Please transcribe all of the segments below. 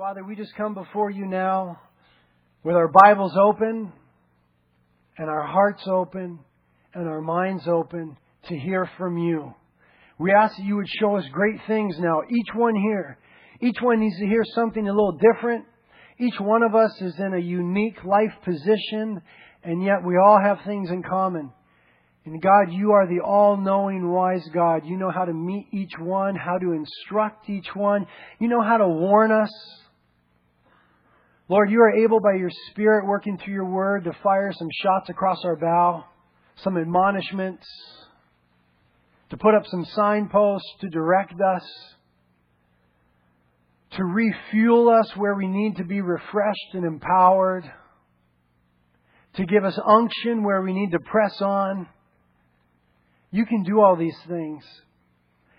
Father, we just come before you now with our Bibles open and our hearts open and our minds open to hear from you. We ask that you would show us great things now. Each one here, each one needs to hear something a little different. Each one of us is in a unique life position, and yet we all have things in common. And God, you are the all knowing, wise God. You know how to meet each one, how to instruct each one. You know how to warn us. Lord, you are able by your Spirit working through your word to fire some shots across our bow, some admonishments, to put up some signposts to direct us, to refuel us where we need to be refreshed and empowered, to give us unction where we need to press on. You can do all these things.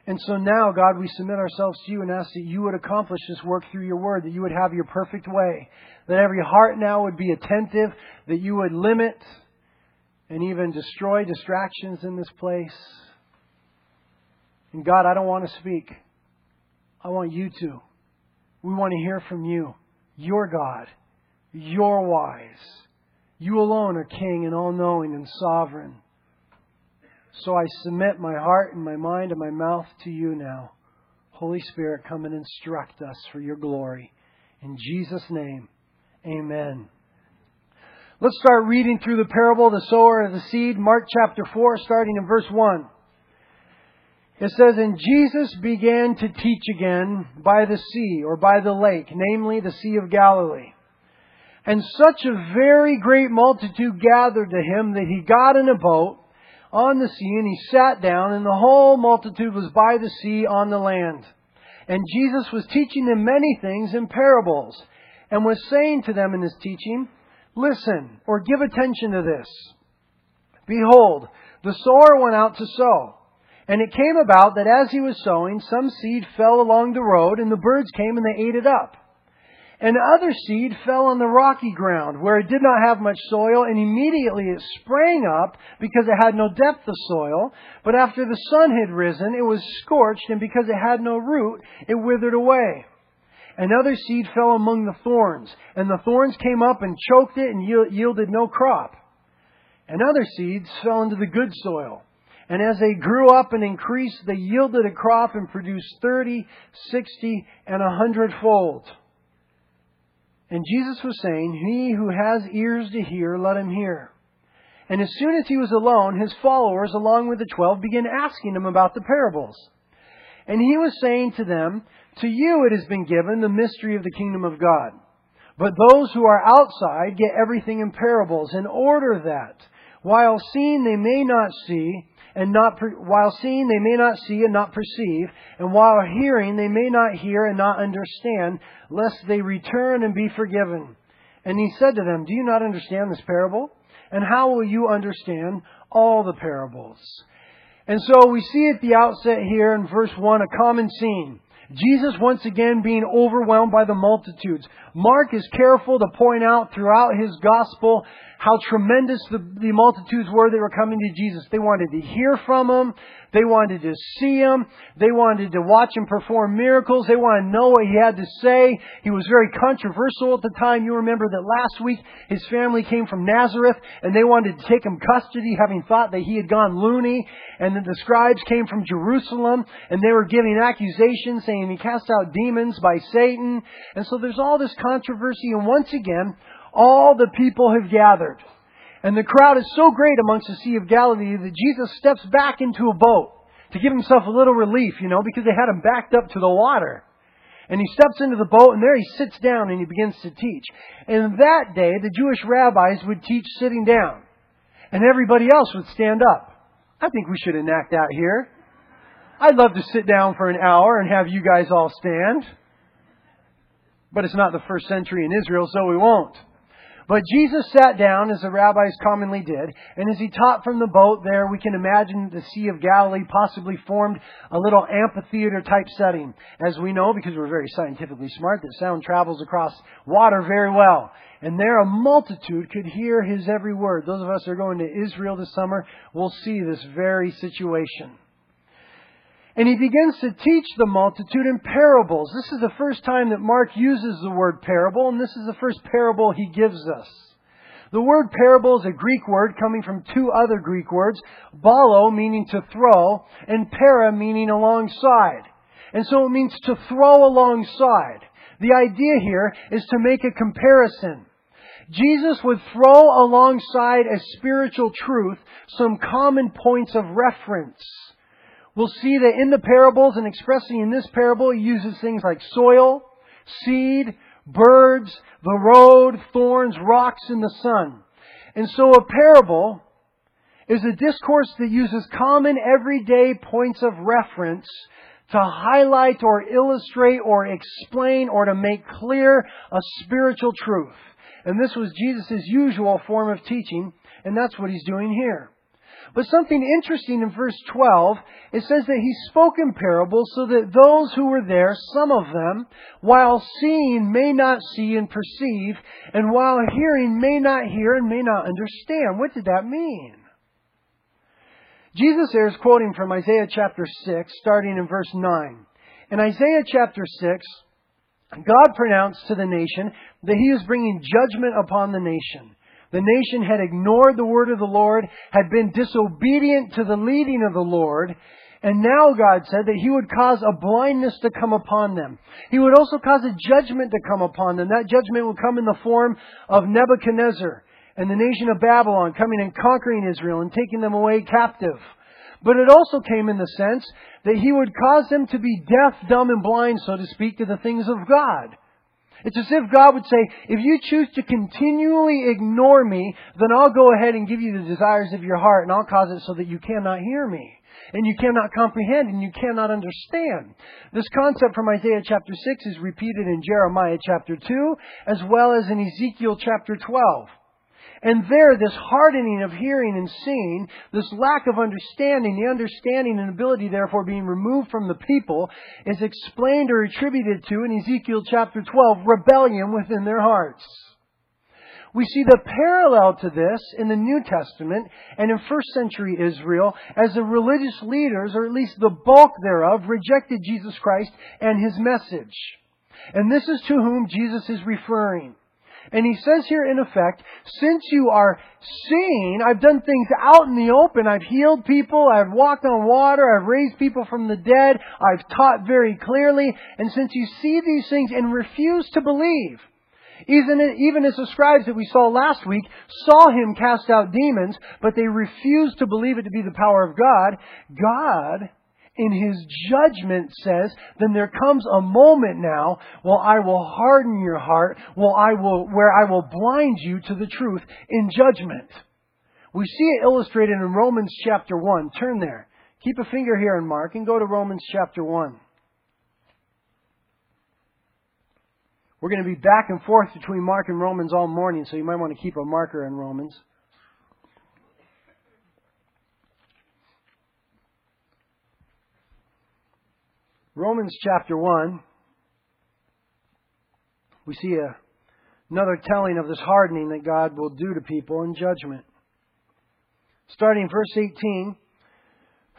And so now, God, we submit ourselves to you and ask that you would accomplish this work through your word, that you would have your perfect way, that every heart now would be attentive, that you would limit and even destroy distractions in this place. And God, I don't want to speak. I want you to. We want to hear from you. You're God. You're wise. You alone are King and all knowing and sovereign. So I submit my heart and my mind and my mouth to you now. Holy Spirit, come and instruct us for your glory. In Jesus' name, amen. Let's start reading through the parable of the sower of the seed, Mark chapter 4, starting in verse 1. It says, And Jesus began to teach again by the sea, or by the lake, namely the Sea of Galilee. And such a very great multitude gathered to him that he got in a boat on the sea, and he sat down, and the whole multitude was by the sea on the land. And Jesus was teaching them many things in parables, and was saying to them in his teaching, Listen, or give attention to this. Behold, the sower went out to sow. And it came about that as he was sowing, some seed fell along the road, and the birds came and they ate it up. And other seed fell on the rocky ground where it did not have much soil, and immediately it sprang up because it had no depth of soil. But after the sun had risen, it was scorched, and because it had no root, it withered away. Another seed fell among the thorns, and the thorns came up and choked it and yielded no crop. And other seeds fell into the good soil. And as they grew up and increased, they yielded a crop and produced thirty, sixty, and a hundredfold. And Jesus was saying, He who has ears to hear, let him hear. And as soon as he was alone, his followers, along with the twelve, began asking him about the parables. And he was saying to them, To you it has been given the mystery of the kingdom of God. But those who are outside get everything in parables, in order that, while seeing they may not see, and not while seeing they may not see and not perceive, and while hearing they may not hear and not understand, lest they return and be forgiven. And he said to them, Do you not understand this parable? And how will you understand all the parables? And so we see at the outset here in verse 1 a common scene. Jesus once again being overwhelmed by the multitudes. Mark is careful to point out throughout his gospel how tremendous the, the multitudes were that were coming to Jesus. They wanted to hear from him. They wanted to see him. They wanted to watch him perform miracles. They wanted to know what he had to say. He was very controversial at the time. You remember that last week his family came from Nazareth and they wanted to take him custody having thought that he had gone loony. And then the scribes came from Jerusalem and they were giving accusations saying he cast out demons by Satan. And so there's all this controversy. And once again, all the people have gathered. And the crowd is so great amongst the Sea of Galilee that Jesus steps back into a boat to give himself a little relief, you know, because they had him backed up to the water. And he steps into the boat and there he sits down and he begins to teach. And that day, the Jewish rabbis would teach sitting down. And everybody else would stand up. I think we should enact that here. I'd love to sit down for an hour and have you guys all stand. But it's not the first century in Israel, so we won't. But Jesus sat down, as the rabbis commonly did, and as he taught from the boat there, we can imagine the Sea of Galilee possibly formed a little amphitheater type setting. As we know, because we're very scientifically smart, that sound travels across water very well. And there a multitude could hear his every word. Those of us who are going to Israel this summer will see this very situation. And he begins to teach the multitude in parables. This is the first time that Mark uses the word parable, and this is the first parable he gives us. The word parable is a Greek word coming from two other Greek words, balo meaning to throw, and para meaning alongside. And so it means to throw alongside. The idea here is to make a comparison. Jesus would throw alongside a spiritual truth some common points of reference. We'll see that in the parables and expressing in this parable, he uses things like soil, seed, birds, the road, thorns, rocks, and the sun. And so a parable is a discourse that uses common everyday points of reference to highlight or illustrate or explain or to make clear a spiritual truth. And this was Jesus' usual form of teaching, and that's what he's doing here. But something interesting in verse 12, it says that he spoke in parables so that those who were there, some of them, while seeing may not see and perceive, and while hearing may not hear and may not understand. What did that mean? Jesus there is quoting from Isaiah chapter 6, starting in verse 9. In Isaiah chapter 6, God pronounced to the nation that he is bringing judgment upon the nation. The nation had ignored the word of the Lord, had been disobedient to the leading of the Lord, and now God said that He would cause a blindness to come upon them. He would also cause a judgment to come upon them. That judgment would come in the form of Nebuchadnezzar and the nation of Babylon coming and conquering Israel and taking them away captive. But it also came in the sense that He would cause them to be deaf, dumb, and blind, so to speak, to the things of God. It's as if God would say, if you choose to continually ignore me, then I'll go ahead and give you the desires of your heart and I'll cause it so that you cannot hear me. And you cannot comprehend and you cannot understand. This concept from Isaiah chapter 6 is repeated in Jeremiah chapter 2 as well as in Ezekiel chapter 12. And there, this hardening of hearing and seeing, this lack of understanding, the understanding and ability therefore being removed from the people, is explained or attributed to in Ezekiel chapter 12, rebellion within their hearts. We see the parallel to this in the New Testament and in first century Israel as the religious leaders, or at least the bulk thereof, rejected Jesus Christ and His message. And this is to whom Jesus is referring. And he says here in effect, since you are seeing, I've done things out in the open. I've healed people. I've walked on water. I've raised people from the dead. I've taught very clearly. And since you see these things and refuse to believe, even, even as the scribes that we saw last week saw him cast out demons, but they refused to believe it to be the power of God, God in his judgment says, then there comes a moment now, well, I will harden your heart, well, I will, where I will blind you to the truth in judgment. We see it illustrated in Romans chapter 1. Turn there. Keep a finger here in Mark and go to Romans chapter 1. We're going to be back and forth between Mark and Romans all morning, so you might want to keep a marker in Romans. Romans chapter 1, we see a, another telling of this hardening that God will do to people in judgment. Starting verse 18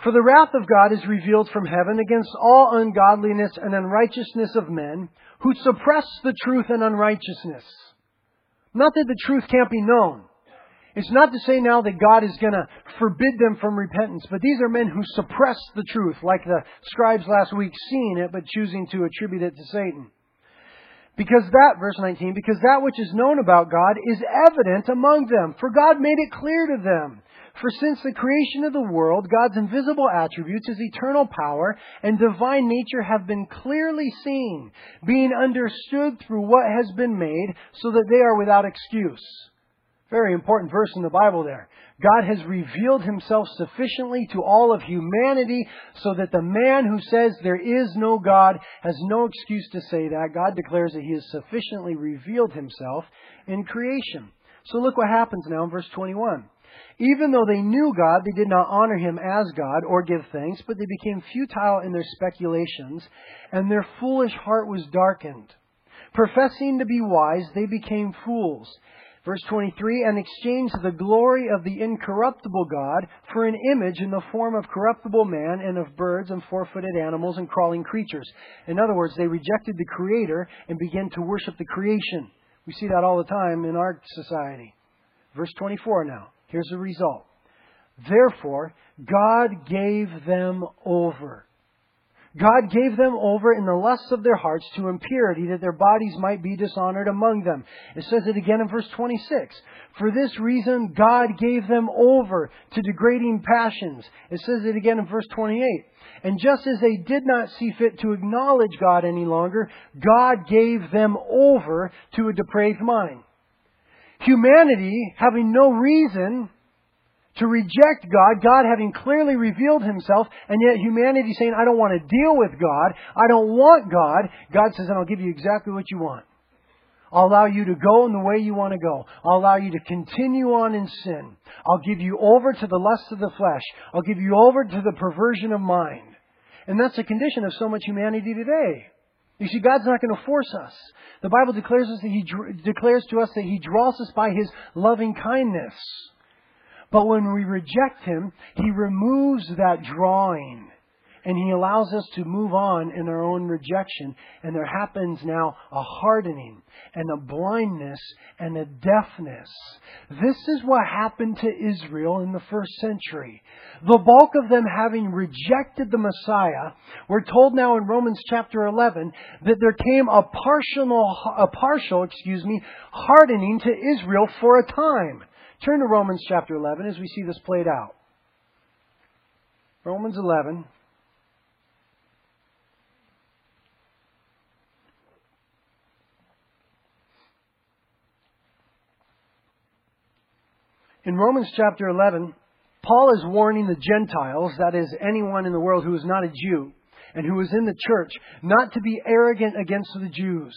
For the wrath of God is revealed from heaven against all ungodliness and unrighteousness of men who suppress the truth and unrighteousness. Not that the truth can't be known. It's not to say now that God is going to forbid them from repentance, but these are men who suppress the truth, like the scribes last week, seeing it but choosing to attribute it to Satan. Because that, verse 19, because that which is known about God is evident among them, for God made it clear to them. For since the creation of the world, God's invisible attributes, his eternal power and divine nature have been clearly seen, being understood through what has been made, so that they are without excuse. Very important verse in the Bible there. God has revealed himself sufficiently to all of humanity so that the man who says there is no God has no excuse to say that. God declares that he has sufficiently revealed himself in creation. So look what happens now in verse 21. Even though they knew God, they did not honor him as God or give thanks, but they became futile in their speculations, and their foolish heart was darkened. Professing to be wise, they became fools Verse 23, and exchanged the glory of the incorruptible God for an image in the form of corruptible man and of birds and four footed animals and crawling creatures. In other words, they rejected the Creator and began to worship the creation. We see that all the time in our society. Verse 24 now. Here's the result. Therefore, God gave them over God gave them over in the lusts of their hearts to impurity, that their bodies might be dishonored among them. It says it again in verse 26. For this reason, God gave them over to degrading passions. It says it again in verse 28. And just as they did not see fit to acknowledge God any longer, God gave them over to a depraved mind. Humanity, having no reason to reject God, God having clearly revealed himself, and yet humanity saying, I don't want to deal with God, I don't want God, God says, and I'll give you exactly what you want. I'll allow you to go in the way you want to go. I'll allow you to continue on in sin. I'll give you over to the lust of the flesh. I'll give you over to the perversion of mind. And that's the condition of so much humanity today. You see, God's not going to force us. The Bible declares us that He declares to us that He draws us by His loving kindness. But when we reject Him, He removes that drawing and He allows us to move on in our own rejection. And there happens now a hardening and a blindness and a deafness. This is what happened to Israel in the first century. The bulk of them having rejected the Messiah, we're told now in Romans chapter 11 that there came a partial, a partial, excuse me, hardening to Israel for a time. Turn to Romans chapter 11 as we see this played out. Romans 11. In Romans chapter 11, Paul is warning the Gentiles, that is, anyone in the world who is not a Jew and who is in the church, not to be arrogant against the Jews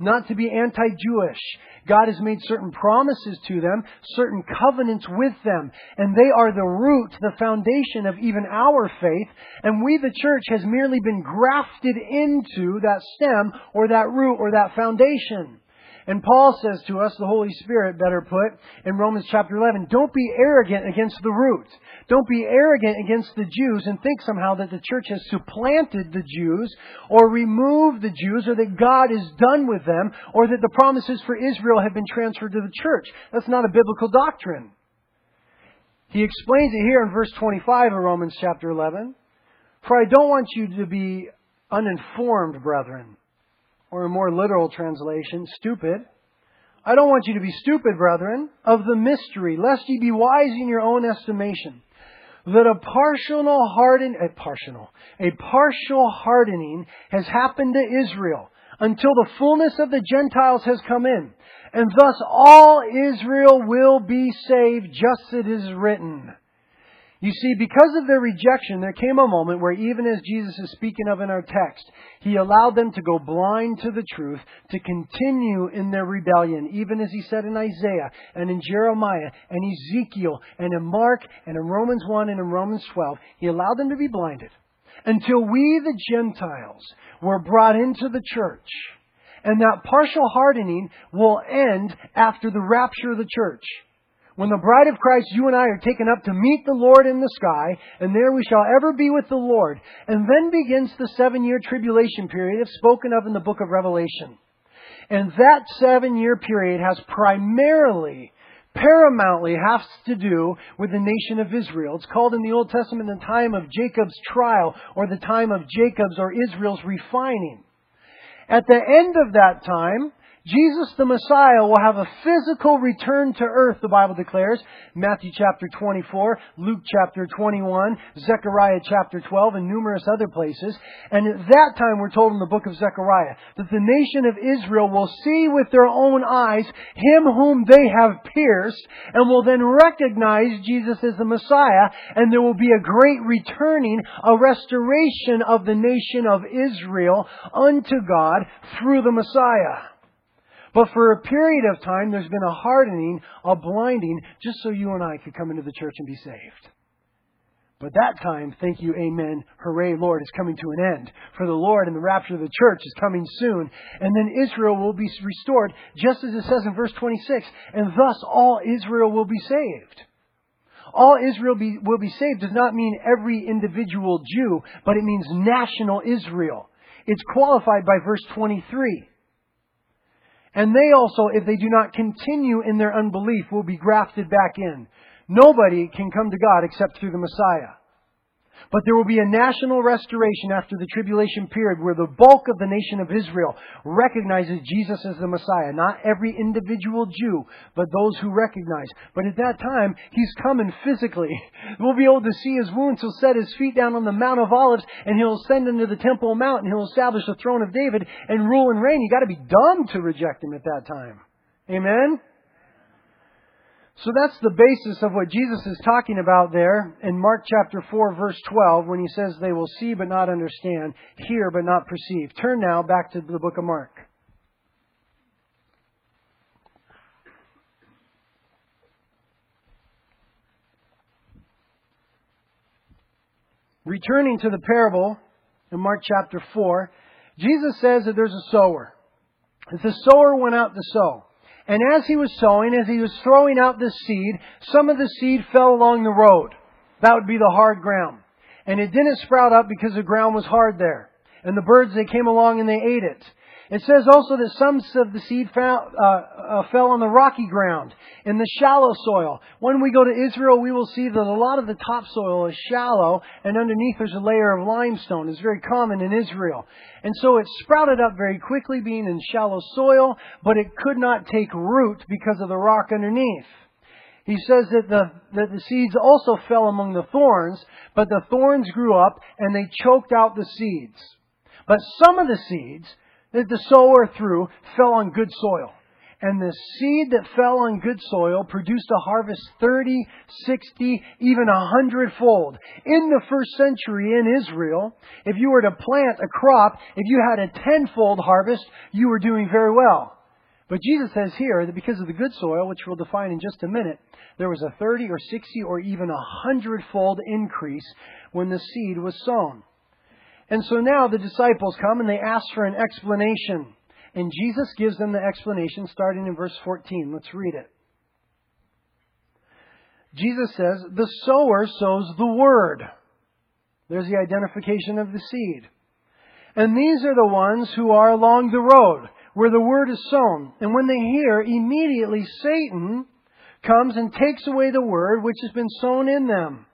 not to be anti Jewish. God has made certain promises to them, certain covenants with them, and they are the root, the foundation of even our faith. And we, the church, has merely been grafted into that stem or that root or that foundation. And Paul says to us, the Holy Spirit, better put, in Romans chapter 11, don't be arrogant against the root. Don't be arrogant against the Jews and think somehow that the church has supplanted the Jews or removed the Jews or that God is done with them or that the promises for Israel have been transferred to the church. That's not a biblical doctrine. He explains it here in verse 25 of Romans chapter 11. For I don't want you to be uninformed, brethren, or a more literal translation, stupid. I don't want you to be stupid, brethren, of the mystery, lest ye be wise in your own estimation that a partial harden, a partial, a partial hardening has happened to Israel until the fullness of the Gentiles has come in. And thus all Israel will be saved, just as it is written. You see, because of their rejection, there came a moment where, even as Jesus is speaking of in our text, He allowed them to go blind to the truth, to continue in their rebellion, even as He said in Isaiah and in Jeremiah and Ezekiel and in Mark and in Romans 1 and in Romans 12. He allowed them to be blinded until we, the Gentiles, were brought into the church. And that partial hardening will end after the rapture of the church. When the bride of Christ, you and I, are taken up to meet the Lord in the sky, and there we shall ever be with the Lord. And then begins the seven year tribulation period spoken of in the book of Revelation. And that seven year period has primarily, paramountly, has to do with the nation of Israel. It's called in the Old Testament the time of Jacob's trial, or the time of Jacob's or Israel's refining. At the end of that time, Jesus the Messiah will have a physical return to earth, the Bible declares. Matthew chapter 24, Luke chapter 21, Zechariah chapter 12, and numerous other places. And at that time, we're told in the book of Zechariah that the nation of Israel will see with their own eyes him whom they have pierced, and will then recognize Jesus as the Messiah, and there will be a great returning, a restoration of the nation of Israel unto God through the Messiah. But for a period of time, there's been a hardening, a blinding, just so you and I could come into the church and be saved. But that time, thank you, amen, hooray, Lord, is coming to an end. For the Lord and the rapture of the church is coming soon. And then Israel will be restored, just as it says in verse 26, and thus all Israel will be saved. All Israel be, will be saved does not mean every individual Jew, but it means national Israel. It's qualified by verse 23. And they also, if they do not continue in their unbelief, will be grafted back in. Nobody can come to God except through the Messiah. But there will be a national restoration after the tribulation period where the bulk of the nation of Israel recognizes Jesus as the Messiah. Not every individual Jew, but those who recognize. But at that time, He's coming physically. We'll be able to see His wounds. He'll set His feet down on the Mount of Olives and He'll ascend into the Temple Mount and He'll establish the throne of David and rule and reign. You gotta be dumb to reject Him at that time. Amen? So that's the basis of what Jesus is talking about there in Mark chapter 4 verse 12 when he says they will see but not understand, hear but not perceive. Turn now back to the book of Mark. Returning to the parable in Mark chapter 4, Jesus says that there's a sower. That the sower went out to sow. And as he was sowing, as he was throwing out the seed, some of the seed fell along the road. That would be the hard ground. And it didn't sprout up because the ground was hard there. And the birds, they came along and they ate it. It says also that some of the seed fell, uh, uh, fell on the rocky ground, in the shallow soil. When we go to Israel, we will see that a lot of the topsoil is shallow, and underneath there's a layer of limestone. It's very common in Israel. And so it sprouted up very quickly, being in shallow soil, but it could not take root because of the rock underneath. He says that the, that the seeds also fell among the thorns, but the thorns grew up and they choked out the seeds. But some of the seeds that the sower threw fell on good soil. And the seed that fell on good soil produced a harvest 30, 60, even a hundredfold. In the first century in Israel, if you were to plant a crop, if you had a tenfold harvest, you were doing very well. But Jesus says here that because of the good soil, which we'll define in just a minute, there was a 30 or 60 or even a hundredfold increase when the seed was sown. And so now the disciples come and they ask for an explanation. And Jesus gives them the explanation starting in verse 14. Let's read it. Jesus says, The sower sows the word. There's the identification of the seed. And these are the ones who are along the road, where the word is sown. And when they hear, immediately Satan comes and takes away the word which has been sown in them.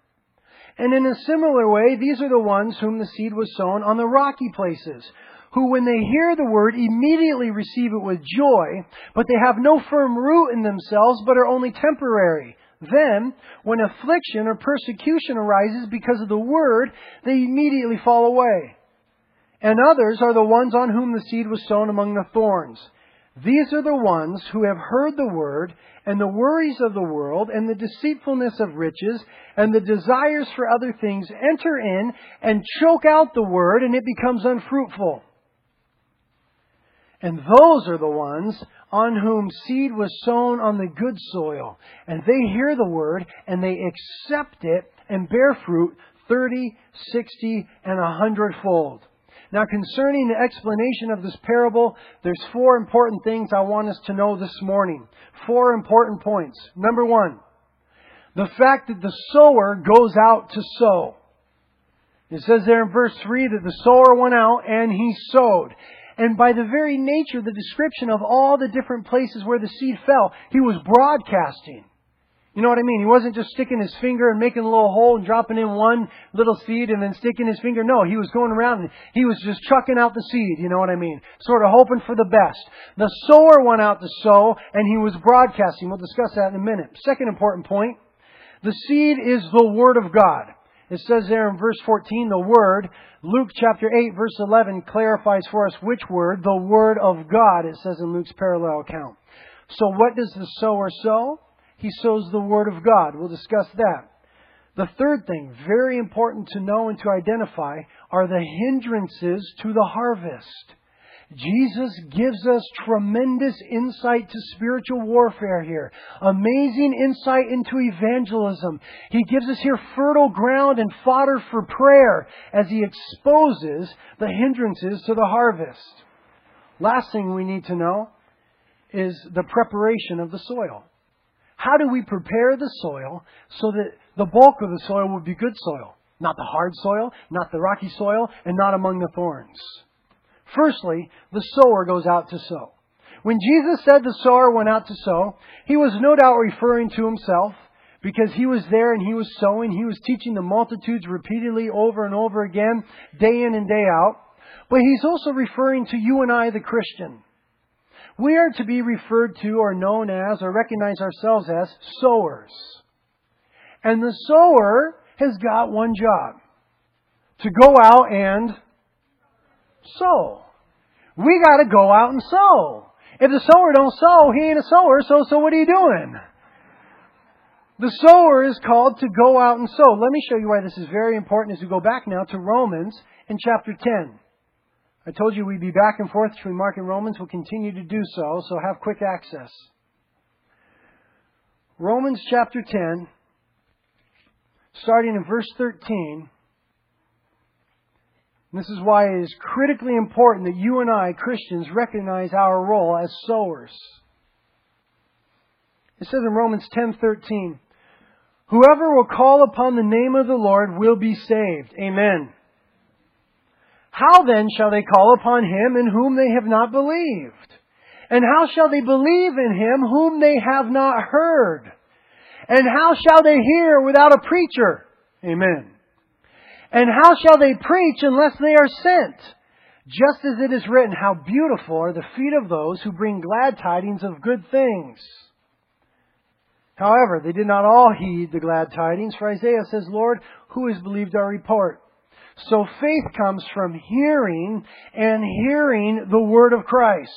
And in a similar way, these are the ones whom the seed was sown on the rocky places, who when they hear the word immediately receive it with joy, but they have no firm root in themselves, but are only temporary. Then, when affliction or persecution arises because of the word, they immediately fall away. And others are the ones on whom the seed was sown among the thorns. These are the ones who have heard the word, and the worries of the world, and the deceitfulness of riches, and the desires for other things enter in and choke out the word, and it becomes unfruitful. And those are the ones on whom seed was sown on the good soil. And they hear the word, and they accept it, and bear fruit 30, 60, and a hundredfold. Now, concerning the explanation of this parable, there's four important things I want us to know this morning. Four important points. Number one, the fact that the sower goes out to sow. It says there in verse 3 that the sower went out and he sowed. And by the very nature, the description of all the different places where the seed fell, he was broadcasting. You know what I mean? He wasn't just sticking his finger and making a little hole and dropping in one little seed and then sticking his finger. No, he was going around and he was just chucking out the seed. You know what I mean? Sort of hoping for the best. The sower went out to sow and he was broadcasting. We'll discuss that in a minute. Second important point. The seed is the Word of God. It says there in verse 14, the Word. Luke chapter 8 verse 11 clarifies for us which Word? The Word of God, it says in Luke's parallel account. So what does the sower sow? He sows the Word of God. We'll discuss that. The third thing, very important to know and to identify, are the hindrances to the harvest. Jesus gives us tremendous insight to spiritual warfare here. Amazing insight into evangelism. He gives us here fertile ground and fodder for prayer as he exposes the hindrances to the harvest. Last thing we need to know is the preparation of the soil. How do we prepare the soil so that the bulk of the soil would be good soil? Not the hard soil, not the rocky soil, and not among the thorns. Firstly, the sower goes out to sow. When Jesus said the sower went out to sow, he was no doubt referring to himself because he was there and he was sowing. He was teaching the multitudes repeatedly over and over again, day in and day out. But he's also referring to you and I, the Christian. We are to be referred to or known as or recognize ourselves as sowers. And the sower has got one job to go out and sow. We got to go out and sow. If the sower don't sow, he ain't a sower. So, so what are you doing? The sower is called to go out and sow. Let me show you why this is very important as we go back now to Romans in chapter 10. I told you we'd be back and forth between Mark and Romans. We'll continue to do so, so have quick access. Romans chapter 10, starting in verse 13. This is why it is critically important that you and I, Christians, recognize our role as sowers. It says in Romans 10:13, "Whoever will call upon the name of the Lord will be saved." Amen. How then shall they call upon him in whom they have not believed? And how shall they believe in him whom they have not heard? And how shall they hear without a preacher? Amen. And how shall they preach unless they are sent? Just as it is written, how beautiful are the feet of those who bring glad tidings of good things. However, they did not all heed the glad tidings, for Isaiah says, Lord, who has believed our report? So faith comes from hearing and hearing the word of Christ.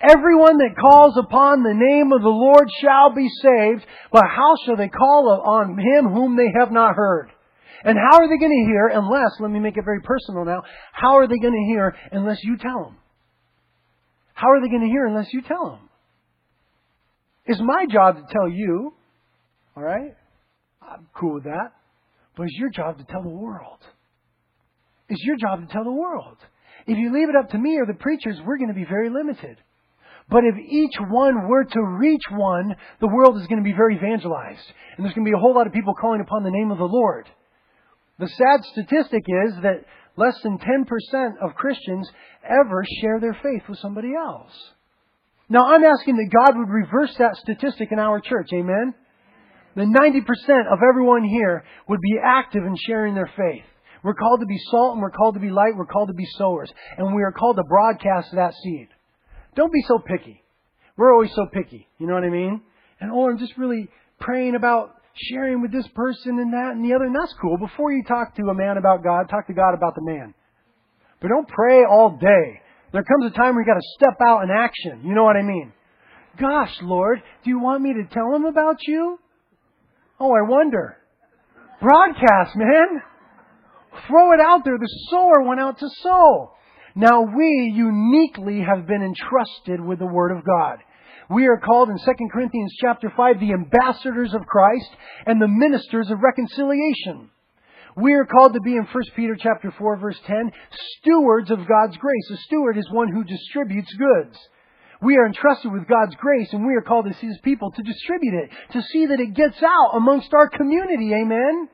Everyone that calls upon the name of the Lord shall be saved, but how shall they call on him whom they have not heard? And how are they going to hear unless, let me make it very personal now, how are they going to hear unless you tell them? How are they going to hear unless you tell them? It's my job to tell you, alright? I'm cool with that. But it's your job to tell the world. It's your job to tell the world. If you leave it up to me or the preachers, we're going to be very limited. But if each one were to reach one, the world is going to be very evangelized. And there's going to be a whole lot of people calling upon the name of the Lord. The sad statistic is that less than 10% of Christians ever share their faith with somebody else. Now I'm asking that God would reverse that statistic in our church. Amen? Then 90% of everyone here would be active in sharing their faith. We're called to be salt and we're called to be light. We're called to be sowers. And we are called to broadcast that seed. Don't be so picky. We're always so picky. You know what I mean? And oh, I'm just really praying about sharing with this person and that and the other. And that's cool. Before you talk to a man about God, talk to God about the man. But don't pray all day. There comes a time where you got to step out in action. You know what I mean? Gosh, Lord, do you want me to tell him about you? Oh, I wonder. Broadcast, man. Throw it out there. The sower went out to sow. Now we uniquely have been entrusted with the Word of God. We are called in 2 Corinthians chapter 5 the ambassadors of Christ and the ministers of reconciliation. We are called to be in 1 Peter chapter 4 verse 10 stewards of God's grace. A steward is one who distributes goods. We are entrusted with God's grace and we are called as His people to distribute it, to see that it gets out amongst our community. Amen?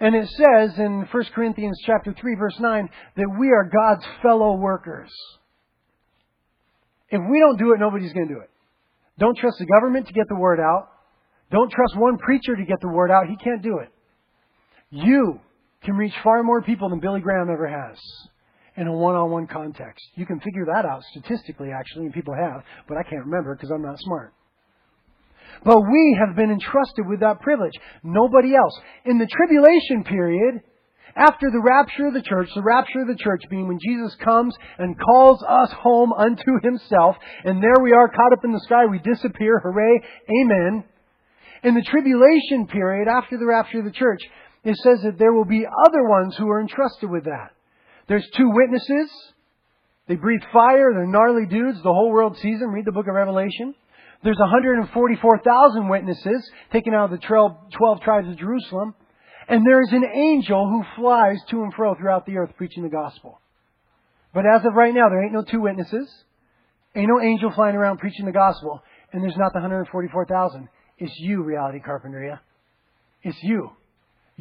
And it says in 1 Corinthians chapter 3 verse 9 that we are God's fellow workers. If we don't do it, nobody's going to do it. Don't trust the government to get the word out. Don't trust one preacher to get the word out. He can't do it. You can reach far more people than Billy Graham ever has in a one-on-one context. You can figure that out statistically, actually, and people have, but I can't remember because I'm not smart. But we have been entrusted with that privilege. Nobody else. In the tribulation period, after the rapture of the church, the rapture of the church being when Jesus comes and calls us home unto himself, and there we are caught up in the sky, we disappear, hooray, amen. In the tribulation period, after the rapture of the church, it says that there will be other ones who are entrusted with that. There's two witnesses. They breathe fire. They're gnarly dudes. The whole world sees them. Read the book of Revelation. There's 144,000 witnesses taken out of the 12, 12 tribes of Jerusalem. And there's an angel who flies to and fro throughout the earth preaching the gospel. But as of right now, there ain't no two witnesses. Ain't no angel flying around preaching the gospel. And there's not the 144,000. It's you, Reality Carpinteria. It's you.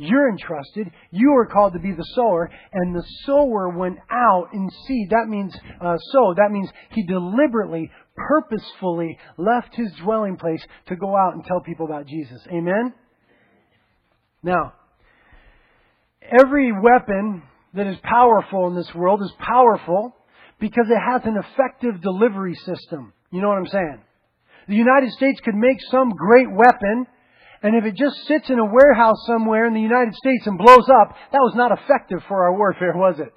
You're entrusted. You are called to be the sower, and the sower went out in seed. That means uh, sow. That means he deliberately, purposefully left his dwelling place to go out and tell people about Jesus. Amen. Now, every weapon that is powerful in this world is powerful because it has an effective delivery system. You know what I'm saying? The United States could make some great weapon and if it just sits in a warehouse somewhere in the United States and blows up, that was not effective for our warfare, was it?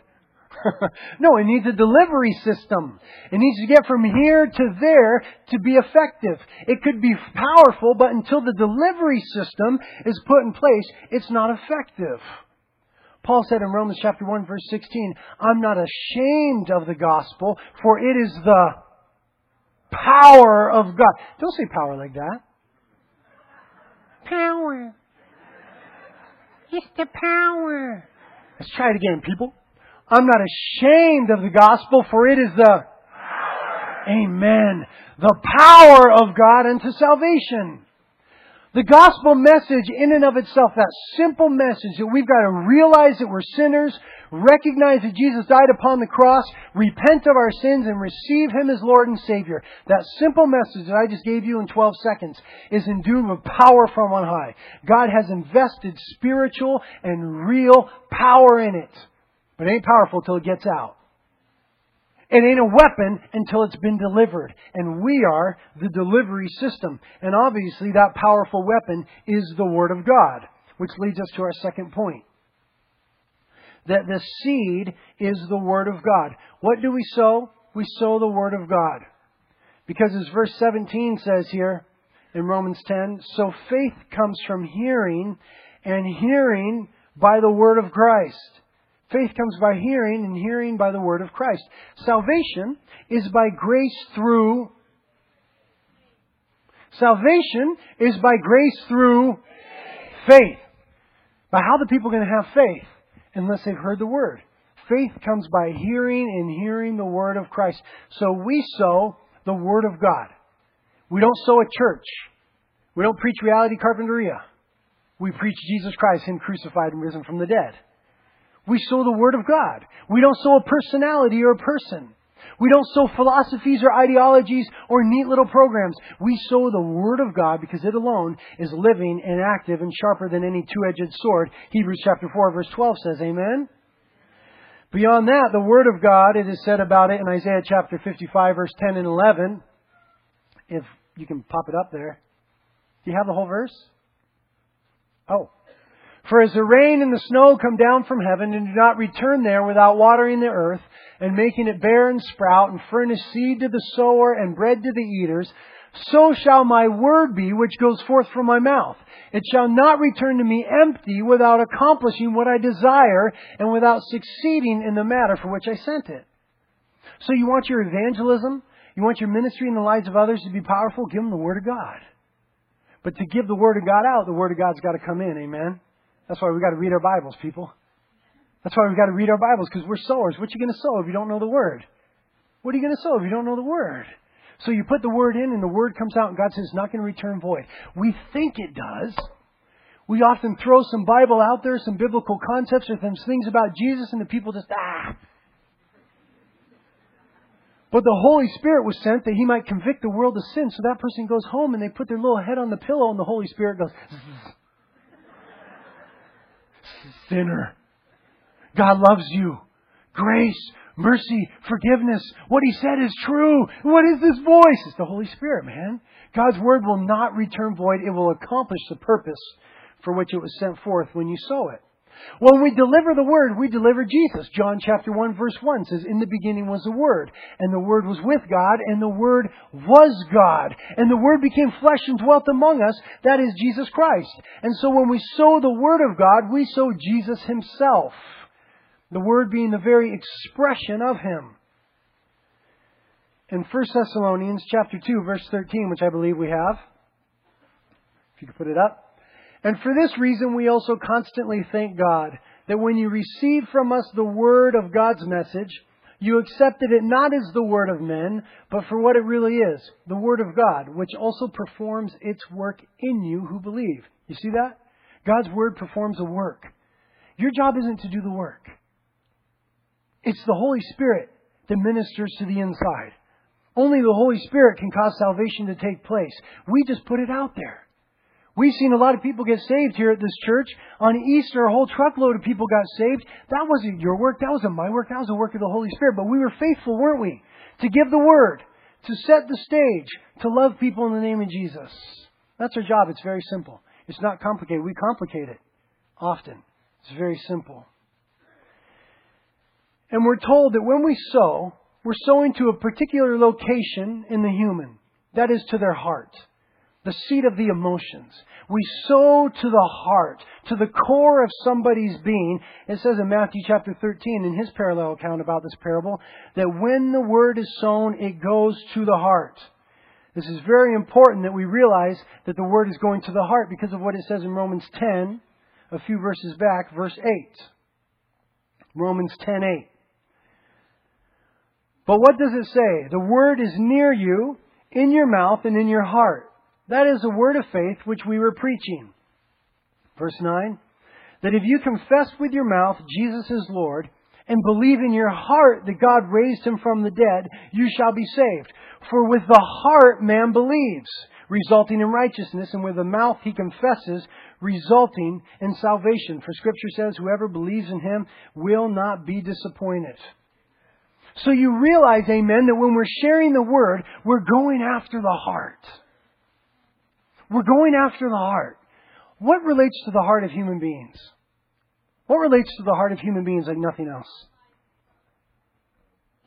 no, it needs a delivery system. It needs to get from here to there to be effective. It could be powerful, but until the delivery system is put in place, it's not effective. Paul said in Romans chapter 1 verse 16, I'm not ashamed of the gospel, for it is the power of God. Don't say power like that power. It's the power. Let's try it again, people. I'm not ashamed of the gospel, for it is the Amen. The power of God unto salvation. The gospel message in and of itself, that simple message that we've got to realize that we're sinners, recognize that Jesus died upon the cross, repent of our sins, and receive Him as Lord and Savior. That simple message that I just gave you in 12 seconds is endued with power from on high. God has invested spiritual and real power in it. But it ain't powerful till it gets out. It ain't a weapon until it's been delivered. And we are the delivery system. And obviously that powerful weapon is the Word of God. Which leads us to our second point. That the seed is the Word of God. What do we sow? We sow the Word of God. Because as verse 17 says here in Romans 10, so faith comes from hearing, and hearing by the Word of Christ. Faith comes by hearing, and hearing by the word of Christ. Salvation is by grace through. Salvation is by grace through faith. But how are the people going to have faith unless they've heard the word? Faith comes by hearing and hearing the word of Christ. So we sow the word of God. We don't sow a church. We don't preach reality Carpinteria. We preach Jesus Christ, Him crucified and risen from the dead. We sow the Word of God. We don't sow a personality or a person. We don't sow philosophies or ideologies or neat little programs. We sow the Word of God because it alone is living and active and sharper than any two-edged sword. Hebrews chapter 4 verse 12 says, Amen? Beyond that, the Word of God, it is said about it in Isaiah chapter 55 verse 10 and 11. If you can pop it up there. Do you have the whole verse? Oh, for as the rain and the snow come down from heaven and do not return there without watering the earth and making it bear and sprout and furnish seed to the sower and bread to the eaters, so shall my word be which goes forth from my mouth. It shall not return to me empty without accomplishing what I desire and without succeeding in the matter for which I sent it. So you want your evangelism? You want your ministry in the lives of others to be powerful? Give them the Word of God. But to give the Word of God out, the Word of God's got to come in. Amen? That's why we've got to read our Bibles, people. That's why we've got to read our Bibles, because we're sowers. What are you going to sow if you don't know the Word? What are you going to sow if you don't know the Word? So you put the Word in, and the Word comes out, and God says it's not going to return void. We think it does. We often throw some Bible out there, some biblical concepts, or some things about Jesus, and the people just, ah. But the Holy Spirit was sent that He might convict the world of sin. So that person goes home and they put their little head on the pillow, and the Holy Spirit goes, Zzz sinner. God loves you. Grace, mercy, forgiveness. What He said is true. What is this voice? It's the Holy Spirit, man. God's Word will not return void. It will accomplish the purpose for which it was sent forth when you sow it. When we deliver the Word, we deliver Jesus. John chapter 1 verse 1 says, In the beginning was the Word, and the Word was with God, and the Word was God. And the Word became flesh and dwelt among us. That is Jesus Christ. And so when we sow the Word of God, we sow Jesus Himself. The Word being the very expression of Him. In 1 Thessalonians chapter 2, verse 13, which I believe we have, if you could put it up. And for this reason we also constantly thank God that when you received from us the word of God's message, you accepted it not as the word of men, but for what it really is, the word of God, which also performs its work in you who believe. You see that? God's word performs a work. Your job isn't to do the work. It's the Holy Spirit that ministers to the inside. Only the Holy Spirit can cause salvation to take place. We just put it out there. We've seen a lot of people get saved here at this church. On Easter, a whole truckload of people got saved. That wasn't your work. That wasn't my work. That was the work of the Holy Spirit. But we were faithful, weren't we? To give the word, to set the stage, to love people in the name of Jesus. That's our job. It's very simple. It's not complicated. We complicate it often. It's very simple. And we're told that when we sow, we're sowing to a particular location in the human. That is to their heart the seat of the emotions. We sow to the heart, to the core of somebody's being. It says in Matthew chapter 13, in his parallel account about this parable, that when the word is sown, it goes to the heart. This is very important that we realize that the word is going to the heart because of what it says in Romans 10, a few verses back, verse 8. Romans 10:8. But what does it say? The word is near you, in your mouth and in your heart. That is the word of faith which we were preaching. Verse 9 that if you confess with your mouth Jesus is Lord and believe in your heart that God raised him from the dead, you shall be saved. For with the heart man believes, resulting in righteousness, and with the mouth he confesses, resulting in salvation. For scripture says, whoever believes in him will not be disappointed. So you realize, amen, that when we're sharing the word, we're going after the heart. We're going after the heart. What relates to the heart of human beings? What relates to the heart of human beings like nothing else?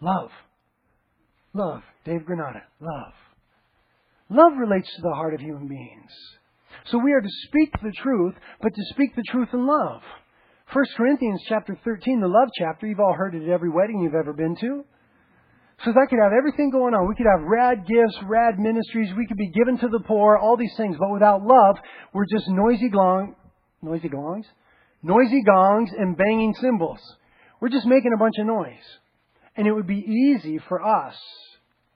Love. Love. Dave Granada. Love. Love relates to the heart of human beings. So we are to speak the truth, but to speak the truth in love. 1 Corinthians chapter 13, the love chapter, you've all heard it at every wedding you've ever been to. So that could have everything going on. We could have rad gifts, rad ministries. We could be given to the poor, all these things. But without love, we're just noisy gong, noisy gongs, noisy gongs and banging cymbals. We're just making a bunch of noise. And it would be easy for us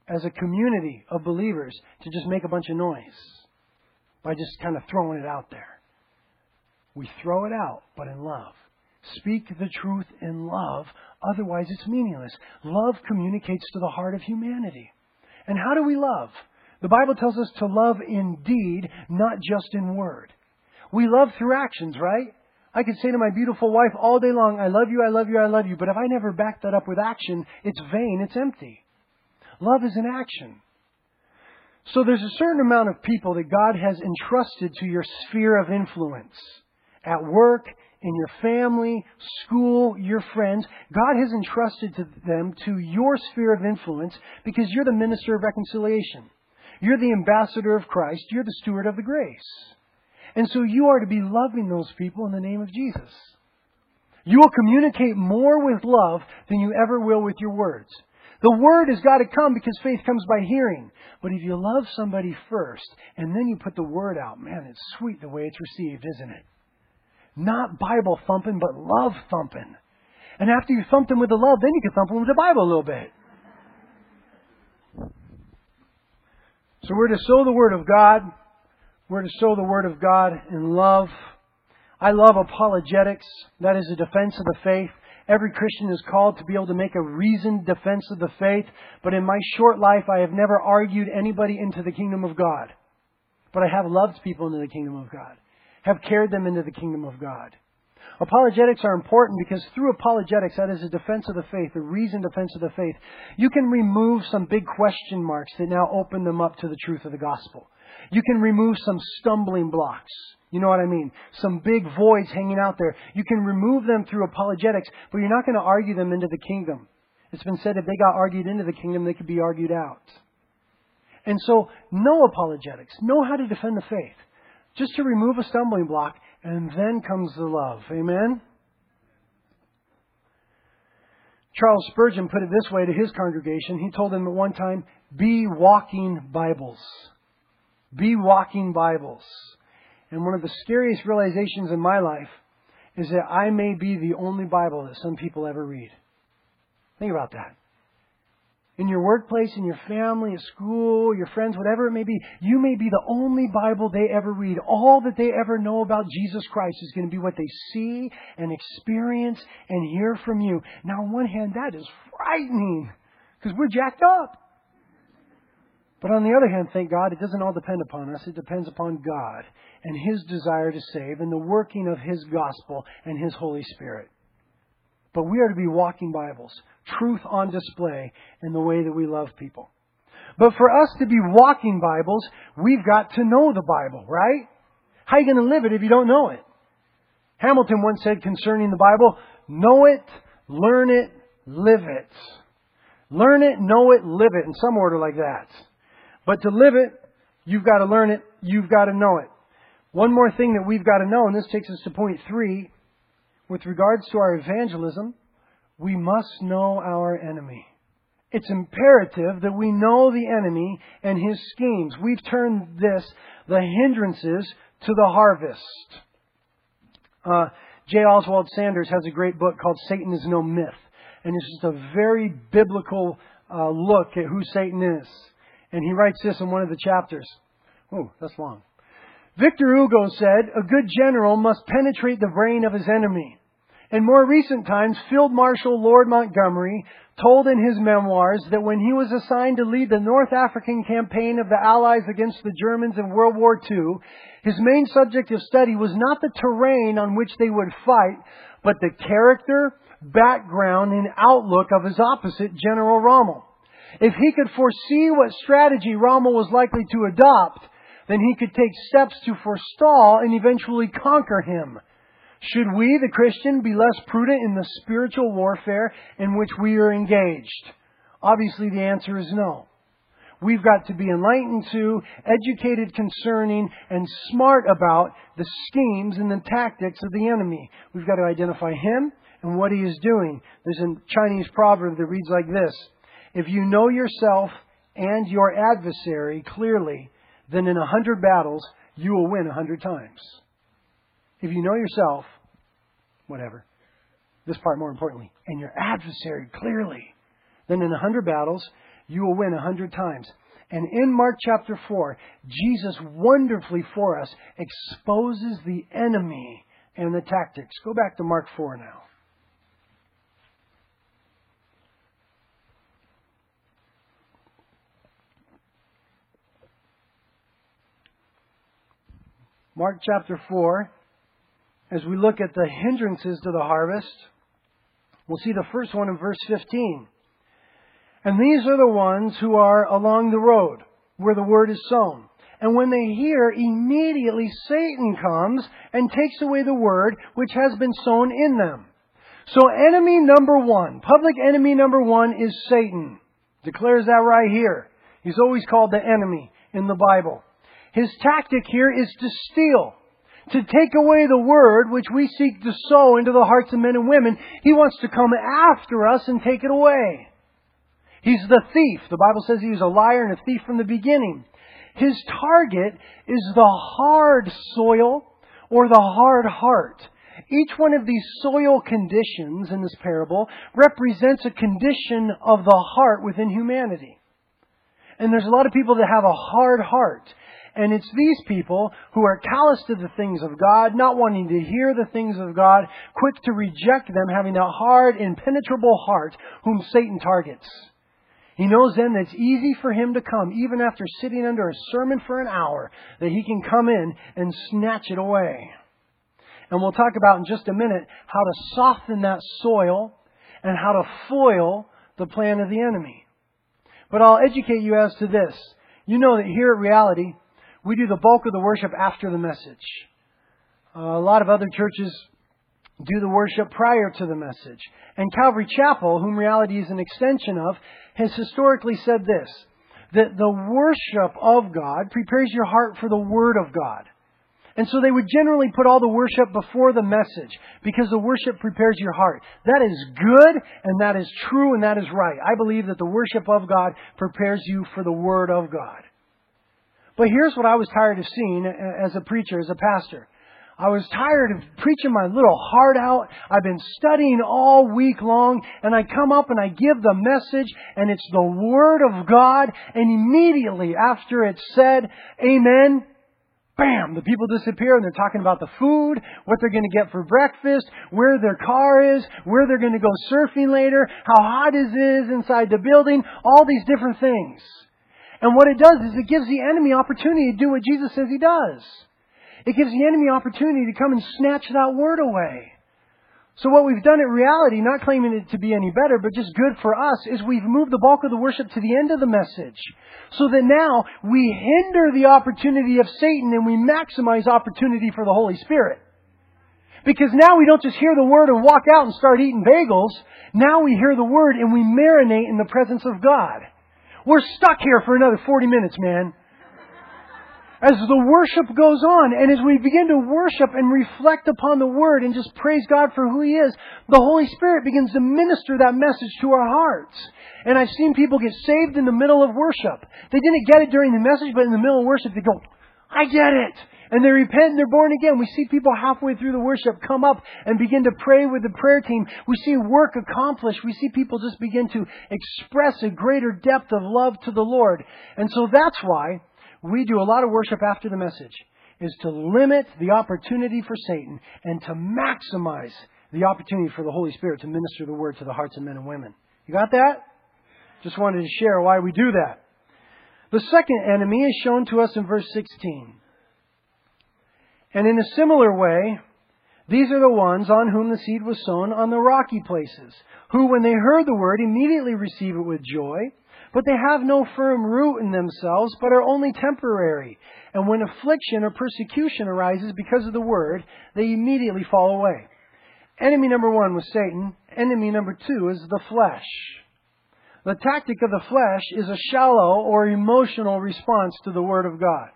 as a community of believers to just make a bunch of noise by just kind of throwing it out there. We throw it out, but in love. Speak the truth in love, otherwise it's meaningless. Love communicates to the heart of humanity. And how do we love? The Bible tells us to love in deed, not just in word. We love through actions, right? I could say to my beautiful wife all day long, I love you, I love you, I love you, but if I never back that up with action, it's vain, it's empty. Love is an action. So there's a certain amount of people that God has entrusted to your sphere of influence. At work, in your family, school, your friends. God has entrusted to them to your sphere of influence because you're the minister of reconciliation. You're the ambassador of Christ. You're the steward of the grace. And so you are to be loving those people in the name of Jesus. You will communicate more with love than you ever will with your words. The word has got to come because faith comes by hearing. But if you love somebody first and then you put the word out, man, it's sweet the way it's received, isn't it? Not Bible thumping, but love thumping. And after you thump them with the love, then you can thump them with the Bible a little bit. So we're to sow the Word of God. We're to sow the Word of God in love. I love apologetics. That is a defense of the faith. Every Christian is called to be able to make a reasoned defense of the faith. But in my short life, I have never argued anybody into the kingdom of God. But I have loved people into the kingdom of God have carried them into the kingdom of God. Apologetics are important because through apologetics, that is a defense of the faith, a reasoned defense of the faith, you can remove some big question marks that now open them up to the truth of the gospel. You can remove some stumbling blocks. You know what I mean? Some big voids hanging out there. You can remove them through apologetics, but you're not going to argue them into the kingdom. It's been said if they got argued into the kingdom, they could be argued out. And so, know apologetics. Know how to defend the faith just to remove a stumbling block, and then comes the love. Amen? Charles Spurgeon put it this way to his congregation. He told them at one time, be walking Bibles. Be walking Bibles. And one of the scariest realizations in my life is that I may be the only Bible that some people ever read. Think about that. In your workplace, in your family, at school, your friends, whatever it may be, you may be the only Bible they ever read. All that they ever know about Jesus Christ is going to be what they see and experience and hear from you. Now, on one hand, that is frightening because we're jacked up. But on the other hand, thank God, it doesn't all depend upon us. It depends upon God and His desire to save and the working of His gospel and His Holy Spirit. But we are to be walking Bibles, truth on display in the way that we love people. But for us to be walking Bibles, we've got to know the Bible, right? How are you going to live it if you don't know it? Hamilton once said concerning the Bible, know it, learn it, live it. Learn it, know it, live it, in some order like that. But to live it, you've got to learn it, you've got to know it. One more thing that we've got to know, and this takes us to point three, with regards to our evangelism, we must know our enemy. It's imperative that we know the enemy and his schemes. We've turned this, the hindrances, to the harvest. Uh, J. Oswald Sanders has a great book called Satan is No Myth. And it's just a very biblical uh, look at who Satan is. And he writes this in one of the chapters. Oh, that's long. Victor Hugo said, A good general must penetrate the brain of his enemy. In more recent times, Field Marshal Lord Montgomery told in his memoirs that when he was assigned to lead the North African campaign of the Allies against the Germans in World War II, his main subject of study was not the terrain on which they would fight, but the character, background, and outlook of his opposite, General Rommel. If he could foresee what strategy Rommel was likely to adopt, then he could take steps to forestall and eventually conquer him. Should we, the Christian, be less prudent in the spiritual warfare in which we are engaged? Obviously, the answer is no. We've got to be enlightened to, educated concerning, and smart about the schemes and the tactics of the enemy. We've got to identify him and what he is doing. There's a Chinese proverb that reads like this If you know yourself and your adversary clearly, then in a hundred battles, you will win a hundred times. If you know yourself, whatever, this part more importantly, and your adversary clearly, then in a hundred battles, you will win a hundred times. And in Mark chapter 4, Jesus wonderfully for us exposes the enemy and the tactics. Go back to Mark 4 now. Mark chapter 4 as we look at the hindrances to the harvest, we'll see the first one in verse 15. And these are the ones who are along the road where the word is sown. And when they hear, immediately Satan comes and takes away the word which has been sown in them. So enemy number one, public enemy number one is Satan. Declares that right here. He's always called the enemy in the Bible. His tactic here is to steal to take away the word which we seek to sow into the hearts of men and women. He wants to come after us and take it away. He's the thief. The Bible says he was a liar and a thief from the beginning. His target is the hard soil or the hard heart. Each one of these soil conditions in this parable represents a condition of the heart within humanity. And there's a lot of people that have a hard heart. And it's these people who are callous to the things of God, not wanting to hear the things of God, quick to reject them, having a hard, impenetrable heart, whom Satan targets. He knows then that it's easy for him to come, even after sitting under a sermon for an hour, that he can come in and snatch it away. And we'll talk about in just a minute how to soften that soil and how to foil the plan of the enemy. But I'll educate you as to this. You know that here at Reality, we do the bulk of the worship after the message. Uh, a lot of other churches do the worship prior to the message. And Calvary Chapel, whom reality is an extension of, has historically said this that the worship of God prepares your heart for the Word of God. And so they would generally put all the worship before the message because the worship prepares your heart. That is good and that is true and that is right. I believe that the worship of God prepares you for the Word of God. But here's what I was tired of seeing as a preacher, as a pastor. I was tired of preaching my little heart out. I've been studying all week long and I come up and I give the message and it's the Word of God and immediately after it's said, Amen, bam, the people disappear and they're talking about the food, what they're going to get for breakfast, where their car is, where they're going to go surfing later, how hot it is inside the building, all these different things. And what it does is it gives the enemy opportunity to do what Jesus says he does. It gives the enemy opportunity to come and snatch that word away. So what we've done in reality, not claiming it to be any better, but just good for us, is we've moved the bulk of the worship to the end of the message. So that now we hinder the opportunity of Satan and we maximize opportunity for the Holy Spirit. Because now we don't just hear the word and walk out and start eating bagels. Now we hear the word and we marinate in the presence of God. We're stuck here for another 40 minutes, man as the worship goes on and as we begin to worship and reflect upon the Word and just praise God for who He is, the Holy Spirit begins to minister that message to our hearts. And I've seen people get saved in the middle of worship. They didn't get it during the message, but in the middle of worship they go, I get it! And they repent and they're born again. We see people halfway through the worship come up and begin to pray with the prayer team. We see work accomplished. We see people just begin to express a greater depth of love to the Lord. And so that's why we do a lot of worship after the message is to limit the opportunity for Satan and to maximize the opportunity for the Holy Spirit to minister the word to the hearts of men and women. You got that? Just wanted to share why we do that. The second enemy is shown to us in verse 16. And in a similar way, these are the ones on whom the seed was sown on the rocky places, who, when they heard the word, immediately receive it with joy. But they have no firm root in themselves, but are only temporary. And when affliction or persecution arises because of the word, they immediately fall away. Enemy number one was Satan. Enemy number two is the flesh. The tactic of the flesh is a shallow or emotional response to the word of God.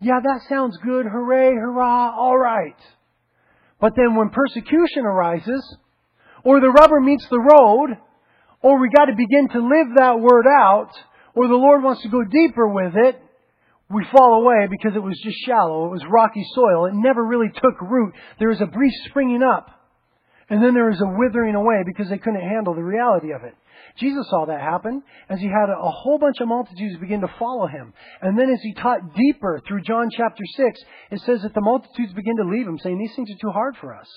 Yeah, that sounds good. Hooray, hurrah, all right. But then when persecution arises, or the rubber meets the road, or we got to begin to live that word out, or the Lord wants to go deeper with it, we fall away because it was just shallow. It was rocky soil. It never really took root. There was a brief springing up. And then there was a withering away because they couldn't handle the reality of it. Jesus saw that happen as he had a whole bunch of multitudes begin to follow him. And then as he taught deeper through John chapter 6, it says that the multitudes begin to leave him, saying, These things are too hard for us.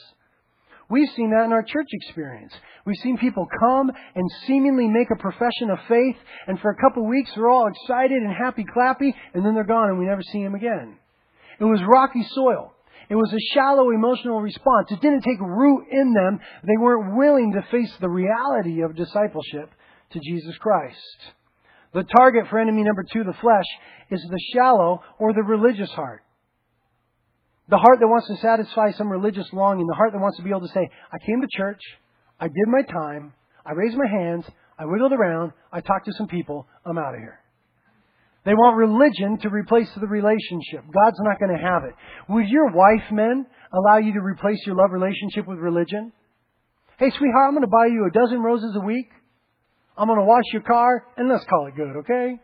We've seen that in our church experience. We've seen people come and seemingly make a profession of faith, and for a couple of weeks they're all excited and happy clappy, and then they're gone and we never see them again. It was rocky soil. It was a shallow emotional response. It didn't take root in them. They weren't willing to face the reality of discipleship to Jesus Christ. The target for enemy number two, the flesh, is the shallow or the religious heart. The heart that wants to satisfy some religious longing, the heart that wants to be able to say, I came to church, I did my time, I raised my hands, I wiggled around, I talked to some people, I'm out of here. They want religion to replace the relationship. God's not going to have it. Would your wife, men, allow you to replace your love relationship with religion? Hey, sweetheart, I'm going to buy you a dozen roses a week. I'm going to wash your car, and let's call it good, okay?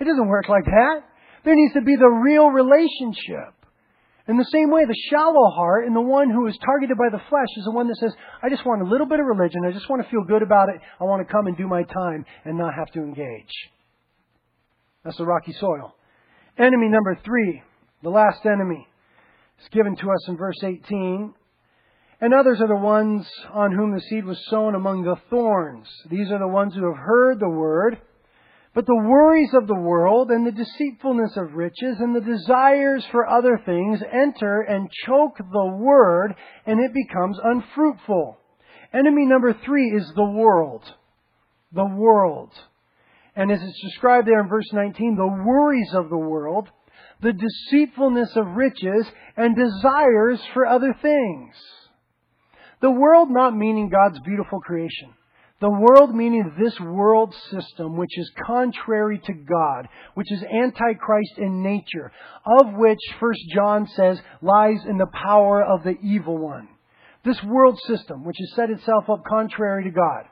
It doesn't work like that. There needs to be the real relationship. In the same way, the shallow heart and the one who is targeted by the flesh is the one that says, I just want a little bit of religion. I just want to feel good about it. I want to come and do my time and not have to engage. That's the rocky soil. Enemy number three, the last enemy, is given to us in verse 18. And others are the ones on whom the seed was sown among the thorns. These are the ones who have heard the word but the worries of the world and the deceitfulness of riches and the desires for other things enter and choke the word and it becomes unfruitful. Enemy number three is the world. The world. And as it's described there in verse 19, the worries of the world, the deceitfulness of riches, and desires for other things. The world not meaning God's beautiful creation. The world meaning this world system which is contrary to God, which is antichrist in nature, of which First John says lies in the power of the evil one. This world system which has set itself up contrary to God.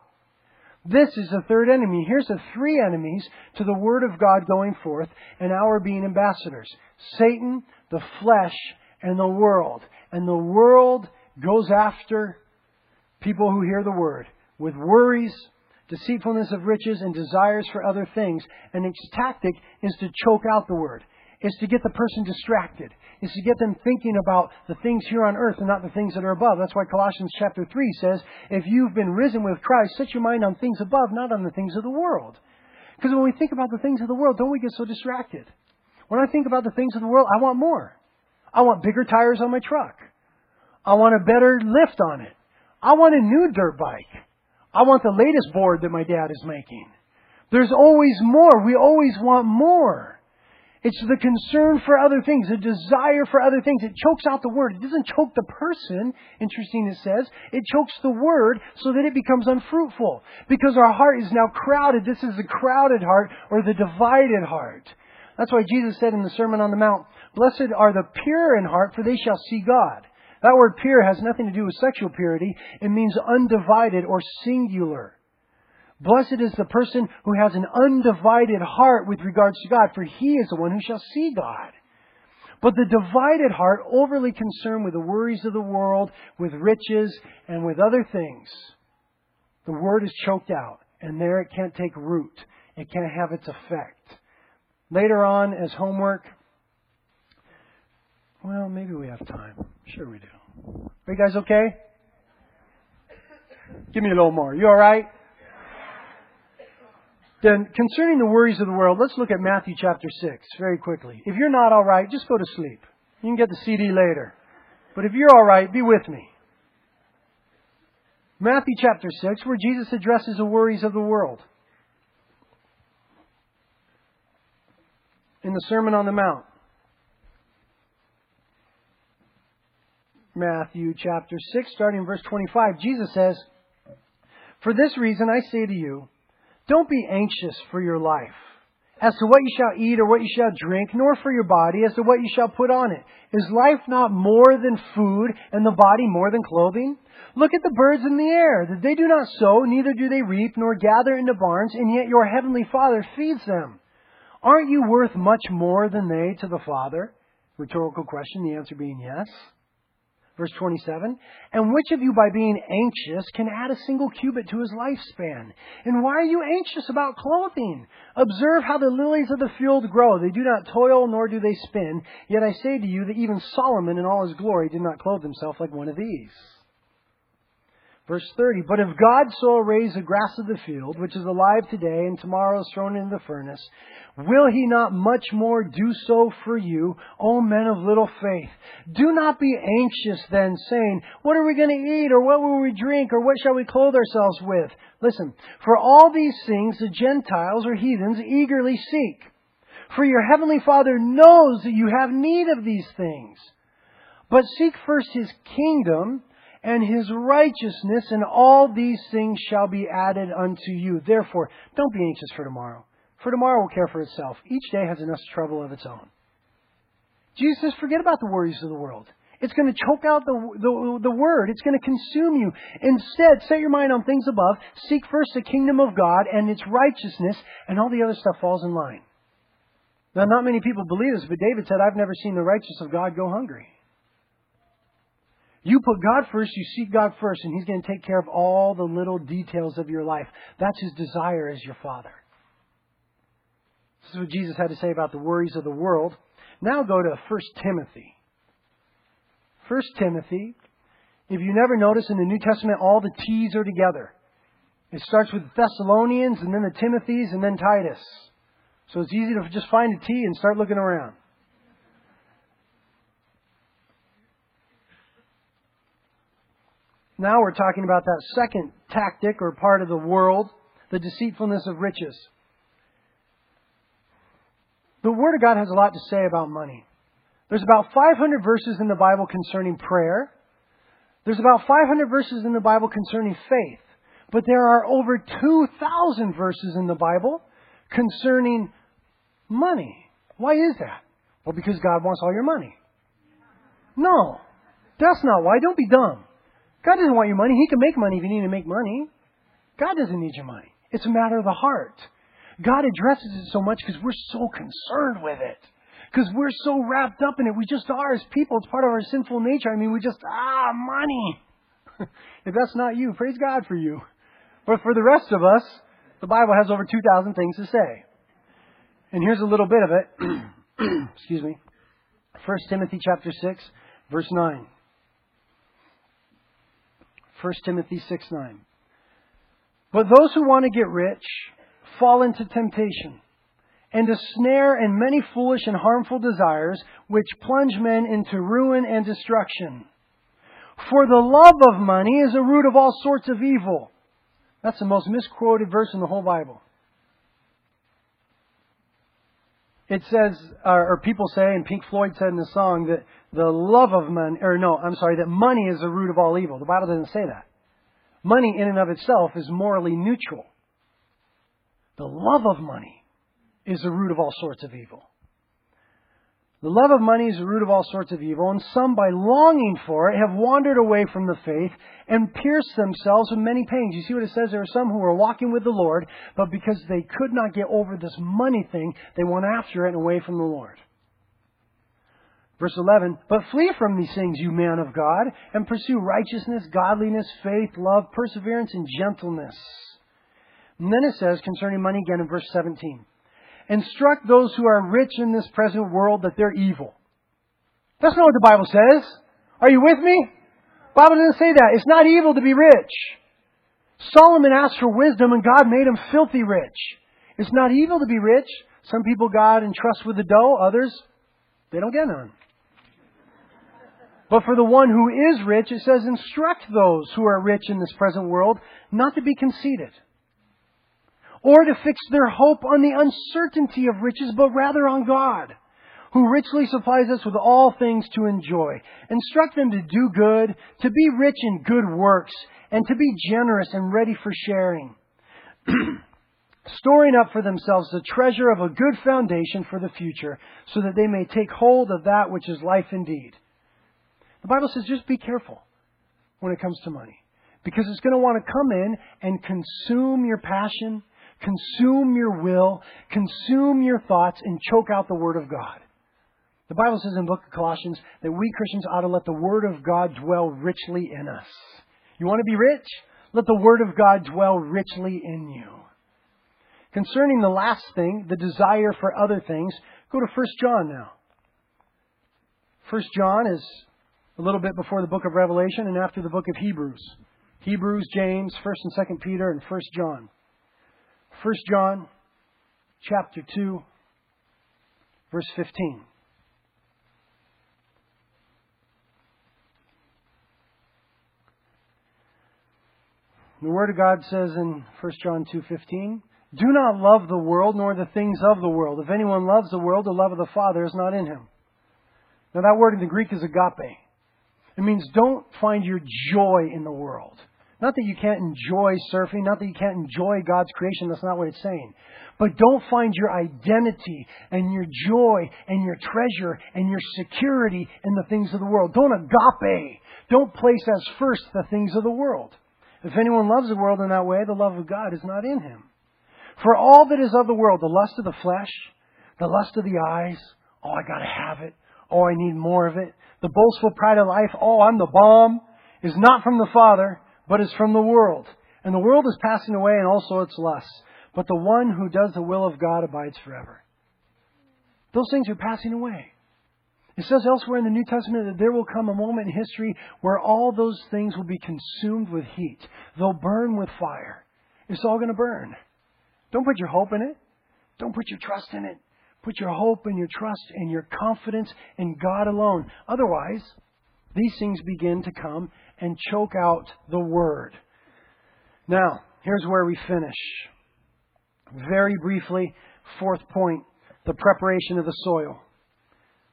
This is the third enemy. Here's the three enemies to the Word of God going forth and our being ambassadors. Satan, the flesh, and the world. And the world goes after people who hear the Word with worries, deceitfulness of riches, and desires for other things. And its tactic is to choke out the Word. Is to get the person distracted. Is to get them thinking about the things here on earth and not the things that are above. That's why Colossians chapter 3 says, if you've been risen with Christ, set your mind on things above, not on the things of the world. Because when we think about the things of the world, don't we get so distracted? When I think about the things of the world, I want more. I want bigger tires on my truck. I want a better lift on it. I want a new dirt bike. I want the latest board that my dad is making. There's always more. We always want more. It's the concern for other things, the desire for other things. It chokes out the word. It doesn't choke the person, interesting it says. It chokes the word so that it becomes unfruitful. Because our heart is now crowded. This is the crowded heart or the divided heart. That's why Jesus said in the Sermon on the Mount, Blessed are the pure in heart, for they shall see God. That word pure has nothing to do with sexual purity. It means undivided or singular. Blessed is the person who has an undivided heart with regards to God, for he is the one who shall see God. But the divided heart, overly concerned with the worries of the world, with riches, and with other things, the word is choked out, and there it can't take root. It can't have its effect. Later on, as homework, well, maybe we have time. Sure we do. Are you guys okay? Give me a little more. You alright? Then, concerning the worries of the world, let's look at Matthew chapter 6 very quickly. If you're not all right, just go to sleep. You can get the CD later. But if you're all right, be with me. Matthew chapter 6, where Jesus addresses the worries of the world. In the Sermon on the Mount. Matthew chapter 6, starting in verse 25, Jesus says, For this reason I say to you, don't be anxious for your life, as to what you shall eat or what you shall drink, nor for your body, as to what you shall put on it. Is life not more than food, and the body more than clothing? Look at the birds in the air, that they do not sow, neither do they reap, nor gather into barns, and yet your heavenly Father feeds them. Aren't you worth much more than they to the Father? Rhetorical question, the answer being yes. Verse 27, and which of you by being anxious can add a single cubit to his lifespan? And why are you anxious about clothing? Observe how the lilies of the field grow. They do not toil nor do they spin. Yet I say to you that even Solomon in all his glory did not clothe himself like one of these. Verse 30, But if God so arrays the grass of the field, which is alive today and tomorrow is thrown into the furnace, will he not much more do so for you, O men of little faith? Do not be anxious then, saying, What are we going to eat, or what will we drink, or what shall we clothe ourselves with? Listen, for all these things the Gentiles or heathens eagerly seek. For your heavenly Father knows that you have need of these things. But seek first his kingdom, and his righteousness, and all these things shall be added unto you. Therefore, don't be anxious for tomorrow, for tomorrow will care for itself. Each day has enough trouble of its own. Jesus says, forget about the worries of the world. It's going to choke out the, the, the word. It's going to consume you. Instead, set your mind on things above. Seek first the kingdom of God and its righteousness, and all the other stuff falls in line. Now, not many people believe this, but David said, I've never seen the righteous of God go hungry. You put God first, you seek God first, and He's going to take care of all the little details of your life. That's His desire as your Father. This is what Jesus had to say about the worries of the world. Now go to 1 Timothy. 1 Timothy, if you never notice in the New Testament, all the T's are together. It starts with Thessalonians, and then the Timothys, and then Titus. So it's easy to just find a T and start looking around. Now we're talking about that second tactic or part of the world, the deceitfulness of riches. The Word of God has a lot to say about money. There's about 500 verses in the Bible concerning prayer. There's about 500 verses in the Bible concerning faith. But there are over 2,000 verses in the Bible concerning money. Why is that? Well, because God wants all your money. No, that's not why. Don't be dumb. God doesn't want your money. He can make money if you need to make money. God doesn't need your money. It's a matter of the heart. God addresses it so much because we're so concerned with it. Because we're so wrapped up in it. We just are as people. It's part of our sinful nature. I mean, we just, ah, money. if that's not you, praise God for you. But for the rest of us, the Bible has over 2,000 things to say. And here's a little bit of it. Excuse me. 1 Timothy chapter 6, verse 9. 1 Timothy 6 9. But those who want to get rich fall into temptation and a snare and many foolish and harmful desires which plunge men into ruin and destruction. For the love of money is a root of all sorts of evil. That's the most misquoted verse in the whole Bible. It says, or people say, and Pink Floyd said in the song, that the love of money, or no, I'm sorry, that money is the root of all evil. The Bible doesn't say that. Money in and of itself is morally neutral. The love of money is the root of all sorts of evil. The love of money is the root of all sorts of evil, and some, by longing for it, have wandered away from the faith and pierced themselves with many pains. You see what it says? There are some who were walking with the Lord, but because they could not get over this money thing, they went after it and away from the Lord. Verse 11, But flee from these things, you man of God, and pursue righteousness, godliness, faith, love, perseverance, and gentleness. And then it says, concerning money again in verse 17, Instruct those who are rich in this present world that they're evil. That's not what the Bible says. Are you with me? Bible doesn't say that. It's not evil to be rich. Solomon asked for wisdom and God made him filthy rich. It's not evil to be rich. Some people God entrusts with the dough, others, they don't get none. But for the one who is rich, it says, instruct those who are rich in this present world not to be conceited, or to fix their hope on the uncertainty of riches, but rather on God, who richly supplies us with all things to enjoy. Instruct them to do good, to be rich in good works, and to be generous and ready for sharing. storing up for themselves the treasure of a good foundation for the future, so that they may take hold of that which is life indeed. The Bible says just be careful when it comes to money. Because it's going to want to come in and consume your passion, consume your will, consume your thoughts, and choke out the Word of God. The Bible says in the book of Colossians that we Christians ought to let the Word of God dwell richly in us. You want to be rich? Let the Word of God dwell richly in you. Concerning the last thing, the desire for other things, go to 1 John now. 1 John is a little bit before the book of Revelation and after the book of Hebrews. Hebrews, James, 1st and 2nd Peter, and 1st John. 1 John chapter 2, verse 15. The Word of God says in 1 John 2.15, Do not love the world nor the things of the world. If anyone loves the world, the love of the Father is not in him. Now that word in the Greek is agape. It means don't find your joy in the world. Not that you can't enjoy surfing, not that you can't enjoy God's creation, that's not what it's saying. But don't find your identity and your joy and your treasure and your security in the things of the world. Don't agape. Don't place as first the things of the world. If anyone loves the world in that way, the love of God is not in him. For all that is of the world, the lust of the flesh, the lust of the eyes, oh, I gotta have it. Oh, I need more of it. The boastful pride of life, oh, I'm the bomb, is not from the Father, but is from the world. And the world is passing away and also its lusts. But the one who does the will of God abides forever. Those things are passing away. It says elsewhere in the New Testament that there will come a moment in history where all those things will be consumed with heat. They'll burn with fire. It's all going to burn. Don't put your hope in it. Don't put your trust in it. Put your hope and your trust and your confidence in God alone. Otherwise, these things begin to come and choke out the Word. Now, here's where we finish. Very briefly, fourth point the preparation of the soil.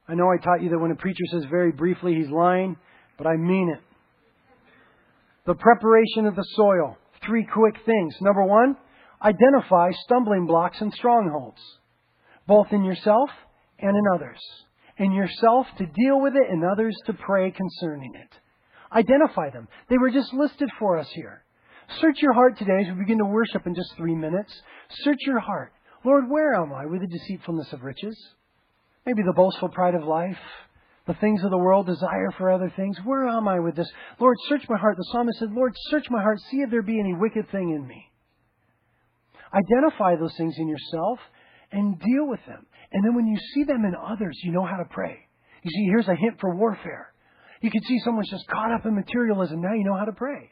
I know I taught you that when a preacher says very briefly, he's lying, but I mean it. The preparation of the soil. three quick things. Number one, identify stumbling blocks and strongholds, both in yourself and in others. In yourself to deal with it, and others to pray concerning it. Identify them. They were just listed for us here. Search your heart today as we begin to worship in just three minutes. Search your heart. Lord, where am I with the deceitfulness of riches? Maybe the boastful pride of life, the things of the world, desire for other things. Where am I with this? Lord, search my heart. The psalmist said, Lord, search my heart, see if there be any wicked thing in me. Identify those things in yourself and deal with them. And then when you see them in others, you know how to pray. You see, here's a hint for warfare. You can see someone's just caught up in materialism. Now you know how to pray.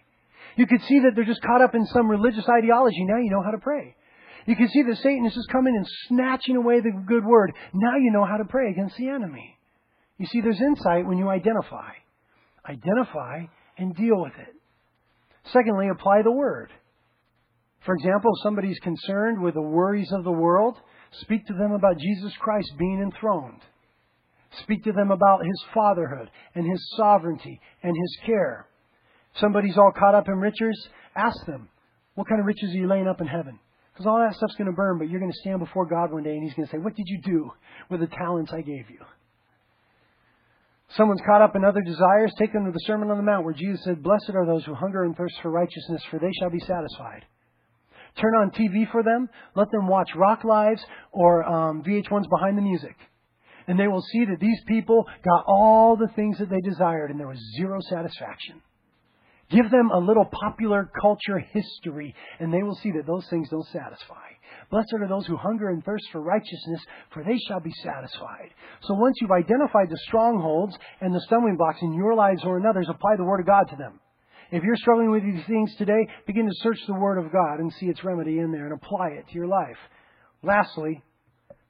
You could see that they're just caught up in some religious ideology. Now you know how to pray. You can see that Satan is just coming and snatching away the good word. Now you know how to pray against the enemy. You see, there's insight when you identify. Identify and deal with it. Secondly, apply the word. For example, if somebody's concerned with the worries of the world, speak to them about Jesus Christ being enthroned. Speak to them about his fatherhood and his sovereignty and his care. Somebody's all caught up in riches, ask them, what kind of riches are you laying up in heaven? Because all that stuff's going to burn, but you're going to stand before God one day and he's going to say, what did you do with the talents I gave you? Someone's caught up in other desires, take them to the Sermon on the Mount where Jesus said, Blessed are those who hunger and thirst for righteousness, for they shall be satisfied. Turn on TV for them, let them watch Rock Lives or um, VH1's Behind the Music. And they will see that these people got all the things that they desired and there was zero satisfaction. Give them a little popular culture history and they will see that those things don't satisfy. Blessed are those who hunger and thirst for righteousness, for they shall be satisfied. So once you've identified the strongholds and the stumbling blocks in your lives or in others, apply the Word of God to them. If you're struggling with these things today, begin to search the Word of God and see its remedy in there and apply it to your life. Lastly,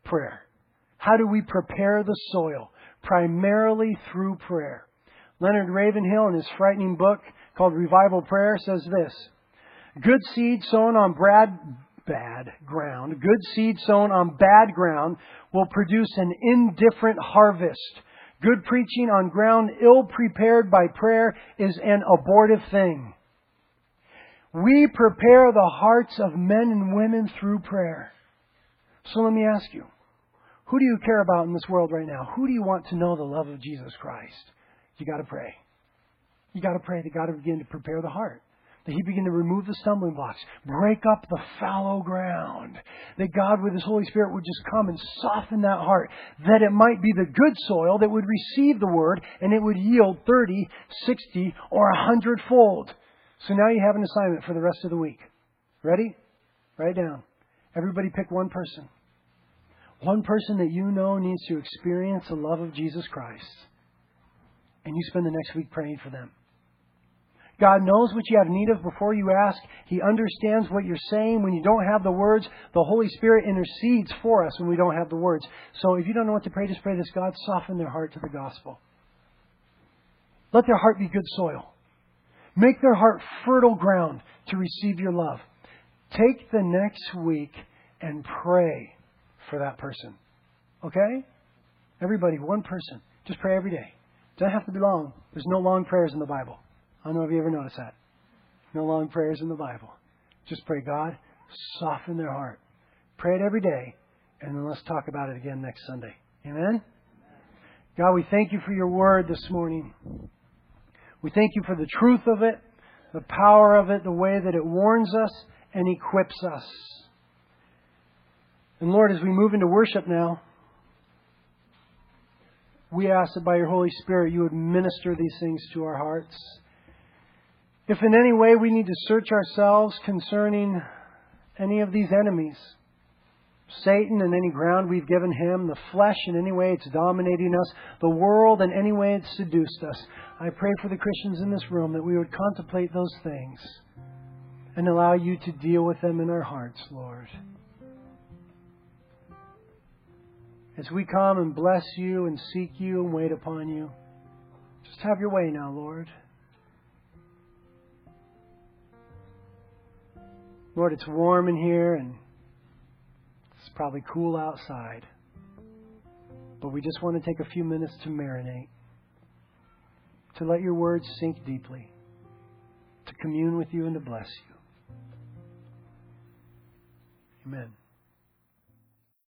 prayer. How do we prepare the soil? Primarily through prayer. Leonard Ravenhill, in his frightening book called Revival Prayer, says this Good seed sown on bad, ground, good seed sown on bad ground will produce an indifferent harvest. Good preaching on ground ill prepared by prayer is an abortive thing. We prepare the hearts of men and women through prayer. So let me ask you who do you care about in this world right now? Who do you want to know the love of Jesus Christ? You got to pray. You got to pray that God will begin to prepare the heart that He begin to remove the stumbling blocks, break up the fallow ground, that God with His Holy Spirit would just come and soften that heart, that it might be the good soil that would receive the Word and it would yield 30, 60, or 100 fold. So now you have an assignment for the rest of the week. Ready? Write down. Everybody pick one person. One person that you know needs to experience the love of Jesus Christ. And you spend the next week praying for them. God knows what you have need of before you ask. He understands what you're saying when you don't have the words. The Holy Spirit intercedes for us when we don't have the words. So if you don't know what to pray, just pray this God soften their heart to the gospel. Let their heart be good soil. Make their heart fertile ground to receive your love. Take the next week and pray for that person. Okay? Everybody, one person. Just pray every day. Doesn't have to be long. There's no long prayers in the Bible. I don't know if you ever noticed that. No long prayers in the Bible. Just pray, God, soften their heart. Pray it every day, and then let's talk about it again next Sunday. Amen? God, we thank you for your word this morning. We thank you for the truth of it, the power of it, the way that it warns us and equips us. And Lord, as we move into worship now, we ask that by your Holy Spirit you would minister these things to our hearts. If in any way we need to search ourselves concerning any of these enemies, Satan and any ground we've given him, the flesh in any way it's dominating us, the world in any way it's seduced us, I pray for the Christians in this room that we would contemplate those things and allow you to deal with them in our hearts, Lord. As we come and bless you and seek you and wait upon you, just have your way now, Lord. Lord, it's warm in here and it's probably cool outside. But we just want to take a few minutes to marinate, to let your words sink deeply, to commune with you and to bless you. Amen.